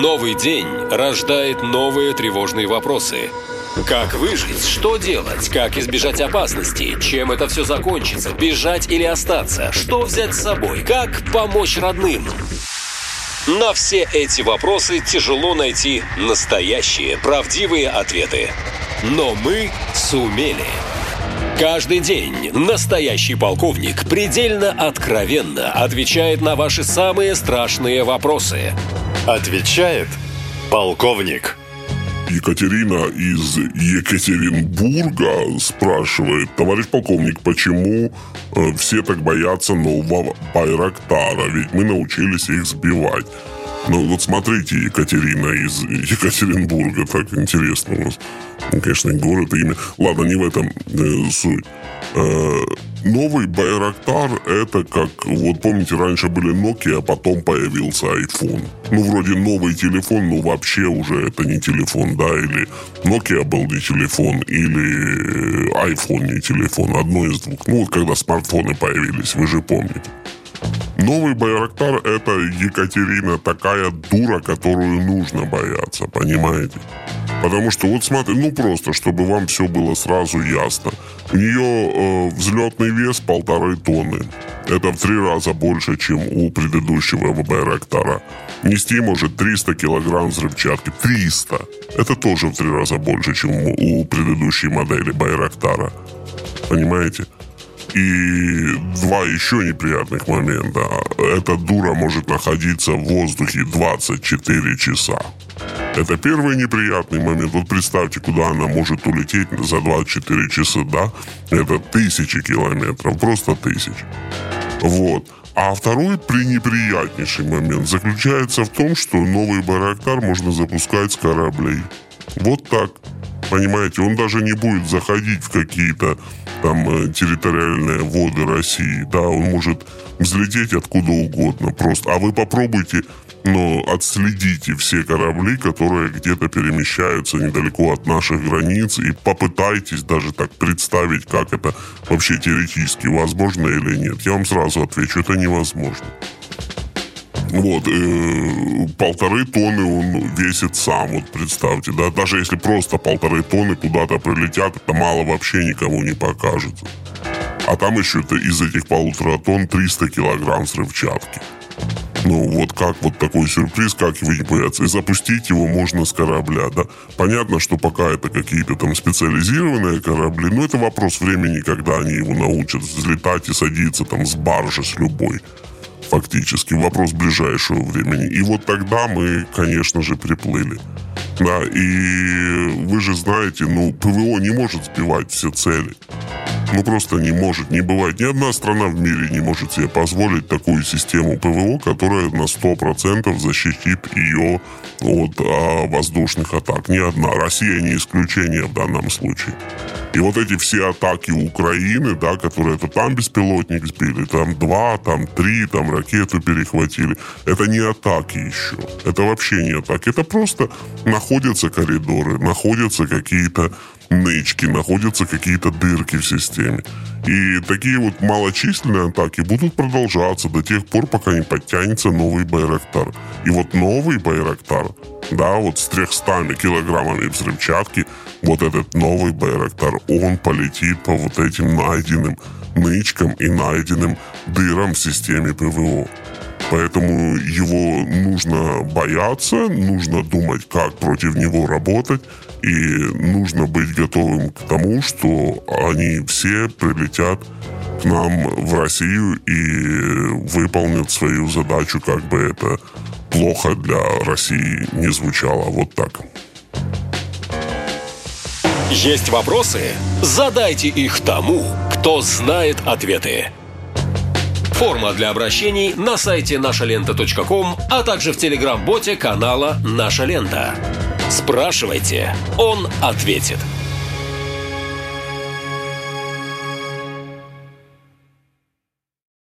Новый день рождает новые тревожные вопросы. Как выжить? Что делать? Как избежать опасности? Чем это все закончится? Бежать или остаться? Что взять с собой? Как помочь родным? На все эти вопросы тяжело найти настоящие, правдивые ответы. Но мы сумели. Каждый день настоящий полковник предельно откровенно отвечает на ваши самые страшные вопросы. Отвечает полковник. Екатерина из Екатеринбурга спрашивает, товарищ полковник, почему э, все так боятся нового Байрактара? Ведь мы научились их сбивать. Ну вот смотрите, Екатерина из Екатеринбурга, так интересно у вас. Ну, конечно, город, имя. Ладно, не в этом э, суть. Э, новый Байрактар это как, вот помните, раньше были Nokia, а потом появился iPhone. Ну, вроде новый телефон, но вообще уже это не телефон, да, или Nokia был не телефон, или iPhone не телефон, одно из двух. Ну, вот когда смартфоны появились, вы же помните. Новый Байрактар – это Екатерина такая дура, которую нужно бояться, понимаете? Потому что вот смотри, ну просто, чтобы вам все было сразу ясно. У нее э, взлетный вес полторы тонны. Это в три раза больше, чем у предыдущего Байрактара. Нести может 300 килограмм взрывчатки. 300! Это тоже в три раза больше, чем у предыдущей модели Байрактара. Понимаете? И два еще неприятных момента. Эта дура может находиться в воздухе 24 часа. Это первый неприятный момент. Вот представьте, куда она может улететь за 24 часа, да? Это тысячи километров, просто тысячи. Вот. А второй пренеприятнейший момент заключается в том, что новый Байрактар можно запускать с кораблей. Вот так. Понимаете, он даже не будет заходить в какие-то там э, территориальные воды России. Да, он может взлететь откуда угодно просто. А вы попробуйте, но отследите все корабли, которые где-то перемещаются недалеко от наших границ, и попытайтесь даже так представить, как это вообще теоретически возможно или нет. Я вам сразу отвечу, это невозможно. Вот, э, полторы тонны он весит сам, вот представьте, да, даже если просто полторы тонны куда-то прилетят, это мало вообще никому не покажется. А там еще -то из этих полутора тонн 300 килограмм взрывчатки. Ну, вот как вот такой сюрприз, как его не бояться. И запустить его можно с корабля, да. Понятно, что пока это какие-то там специализированные корабли, но это вопрос времени, когда они его научат взлетать и садиться там с баржи, с любой фактически, вопрос ближайшего времени. И вот тогда мы, конечно же, приплыли. Да, и вы же знаете, ну, ПВО не может сбивать все цели. Ну, просто не может, не бывает. Ни одна страна в мире не может себе позволить такую систему ПВО, которая на 100% защитит ее от а, воздушных атак. Ни одна. Россия не исключение в данном случае. И вот эти все атаки Украины, да, которые это там беспилотник сбили, там два, там три, там ракету перехватили, это не атаки еще. Это вообще не атаки. Это просто находятся коридоры, находятся какие-то нычки, находятся какие-то дырки в системе. И такие вот малочисленные атаки будут продолжаться до тех пор, пока не подтянется новый Байрактар. И вот новый Байрактар, да, вот с 300 килограммами взрывчатки, вот этот новый Байрактар, он полетит по вот этим найденным нычкам и найденным дырам в системе ПВО. Поэтому его нужно бояться, нужно думать, как против него работать, и нужно быть готовым к тому, что они все прилетят к нам в Россию и выполнят свою задачу, как бы это плохо для России не звучало. Вот так. Есть вопросы? Задайте их тому, кто знает ответы. Форма для обращений на сайте нашалента.ком, а также в телеграм-боте канала «Наша лента». Спрашивайте, он ответит.